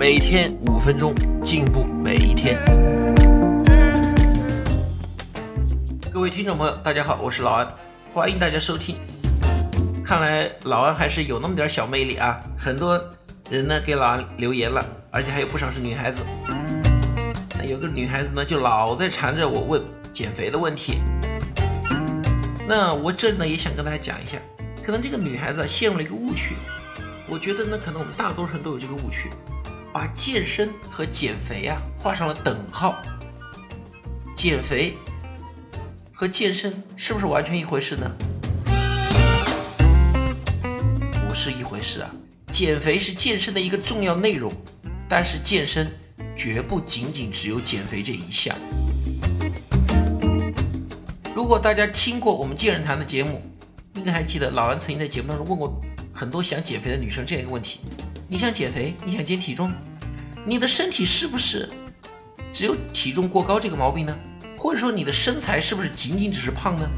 每天五分钟，进步每一天。各位听众朋友，大家好，我是老安，欢迎大家收听。看来老安还是有那么点小魅力啊！很多人呢给老安留言了，而且还有不少是女孩子。那有个女孩子呢，就老在缠着我问减肥的问题。那我这呢也想跟大家讲一下，可能这个女孩子啊陷入了一个误区。我觉得呢，可能我们大多数人都有这个误区，把健身和减肥啊画上了等号。减肥和健身是不是完全一回事呢？不是一回事啊！减肥是健身的一个重要内容，但是健身绝不仅仅只有减肥这一项。如果大家听过我们健人谈的节目，应该还记得老安曾经在节目当中问过。很多想减肥的女生这样一个问题：你想减肥，你想减体重，你的身体是不是只有体重过高这个毛病呢？或者说你的身材是不是仅仅只是胖呢？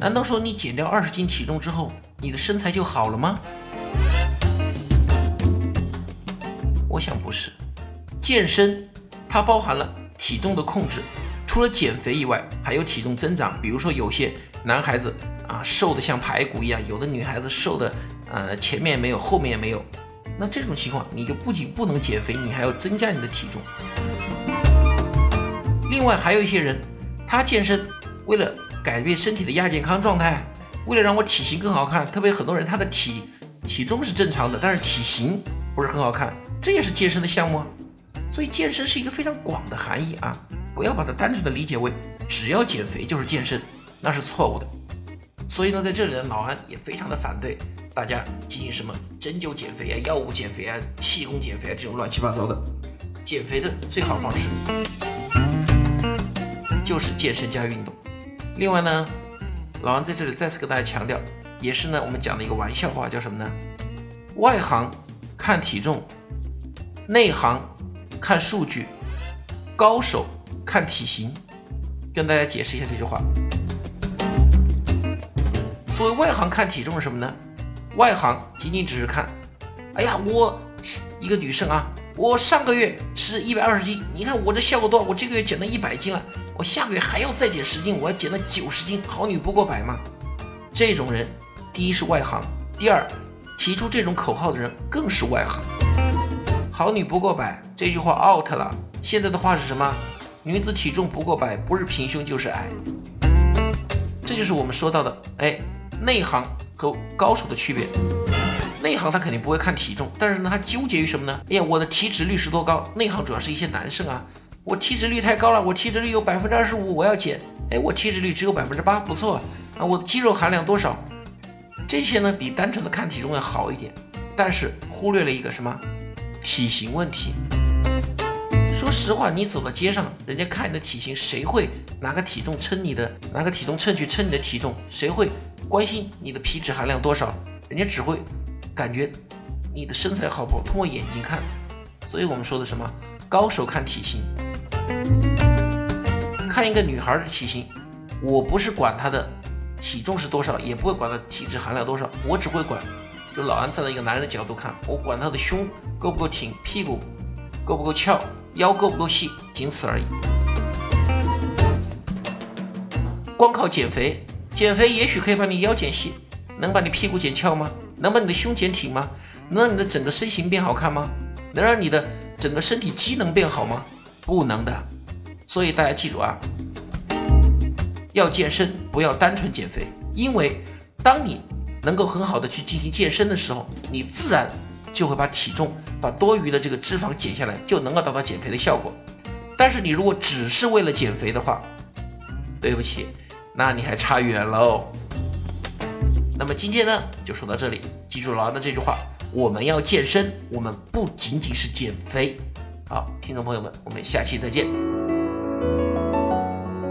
难道说你减掉二十斤体重之后，你的身材就好了吗？我想不是。健身它包含了体重的控制，除了减肥以外，还有体重增长。比如说有些男孩子。啊，瘦的像排骨一样，有的女孩子瘦的，呃，前面没有，后面也没有。那这种情况，你就不仅不能减肥，你还要增加你的体重。另外，还有一些人，他健身为了改变身体的亚健康状态，为了让我体型更好看。特别很多人，他的体体重是正常的，但是体型不是很好看，这也是健身的项目啊。所以，健身是一个非常广的含义啊，不要把它单纯的理解为只要减肥就是健身，那是错误的。所以呢，在这里呢，老安也非常的反对大家进行什么针灸减肥啊、药物减肥啊、气功减肥啊这种乱七八糟的。减肥的最好方式就是健身加运动。另外呢，老王在这里再次跟大家强调，也是呢我们讲的一个玩笑话，叫什么呢？外行看体重，内行看数据，高手看体型。跟大家解释一下这句话。所谓外行看体重是什么呢？外行仅仅只是看，哎呀，我是一个女生啊，我上个月是一百二十斤，你看我这效果多好？我这个月减到一百斤了，我下个月还要再减十斤，我要减到九十斤。好女不过百嘛。这种人，第一是外行，第二提出这种口号的人更是外行。好女不过百这句话 out 了，现在的话是什么？女子体重不过百，不是平胸就是矮。这就是我们说到的，哎。内行和高手的区别，内行他肯定不会看体重，但是呢，他纠结于什么呢？哎呀，我的体脂率是多高？内行主要是一些男生啊，我体脂率太高了，我体脂率有百分之二十五，我要减。哎，我体脂率只有百分之八，不错啊。我的肌肉含量多少？这些呢，比单纯的看体重要好一点，但是忽略了一个什么？体型问题。说实话，你走到街上，人家看你的体型，谁会拿个体重称你的？拿个体重秤去称你的体重？谁会？关心你的皮脂含量多少，人家只会感觉你的身材好不好，通过眼睛看。所以我们说的什么高手看体型，看一个女孩的体型，我不是管她的体重是多少，也不会管她体脂含量多少，我只会管，就老安站在一个男人的角度看，我管她的胸够不够挺，屁股够不够翘，腰够不够细，仅此而已。光靠减肥。减肥也许可以把你腰减细，能把你屁股减翘吗？能把你的胸减挺吗？能让你的整个身形变好看吗？能让你的整个身体机能变好吗？不能的。所以大家记住啊，要健身不要单纯减肥，因为当你能够很好的去进行健身的时候，你自然就会把体重、把多余的这个脂肪减下来，就能够达到减肥的效果。但是你如果只是为了减肥的话，对不起。那你还差远喽。那么今天呢，就说到这里。记住老安的这句话：我们要健身，我们不仅仅是减肥。好，听众朋友们，我们下期再见。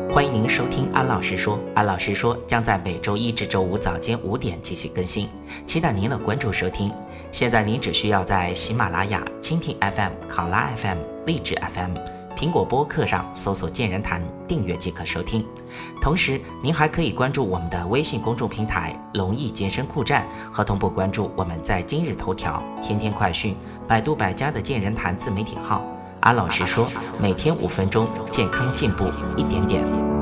欢迎您收听安老师说，安老师说将在每周一至周五早间五点进行更新，期待您的关注收听。现在您只需要在喜马拉雅、蜻蜓 FM、考拉 FM、荔枝 FM、苹果播客上搜索“健人谈”，订阅即可收听。同时，您还可以关注我们的微信公众平台“龙易健身酷站”，和同步关注我们在今日头条、天天快讯、百度百家的“健人谈”自媒体号。安老师说，每天五分钟，健康进步一点点。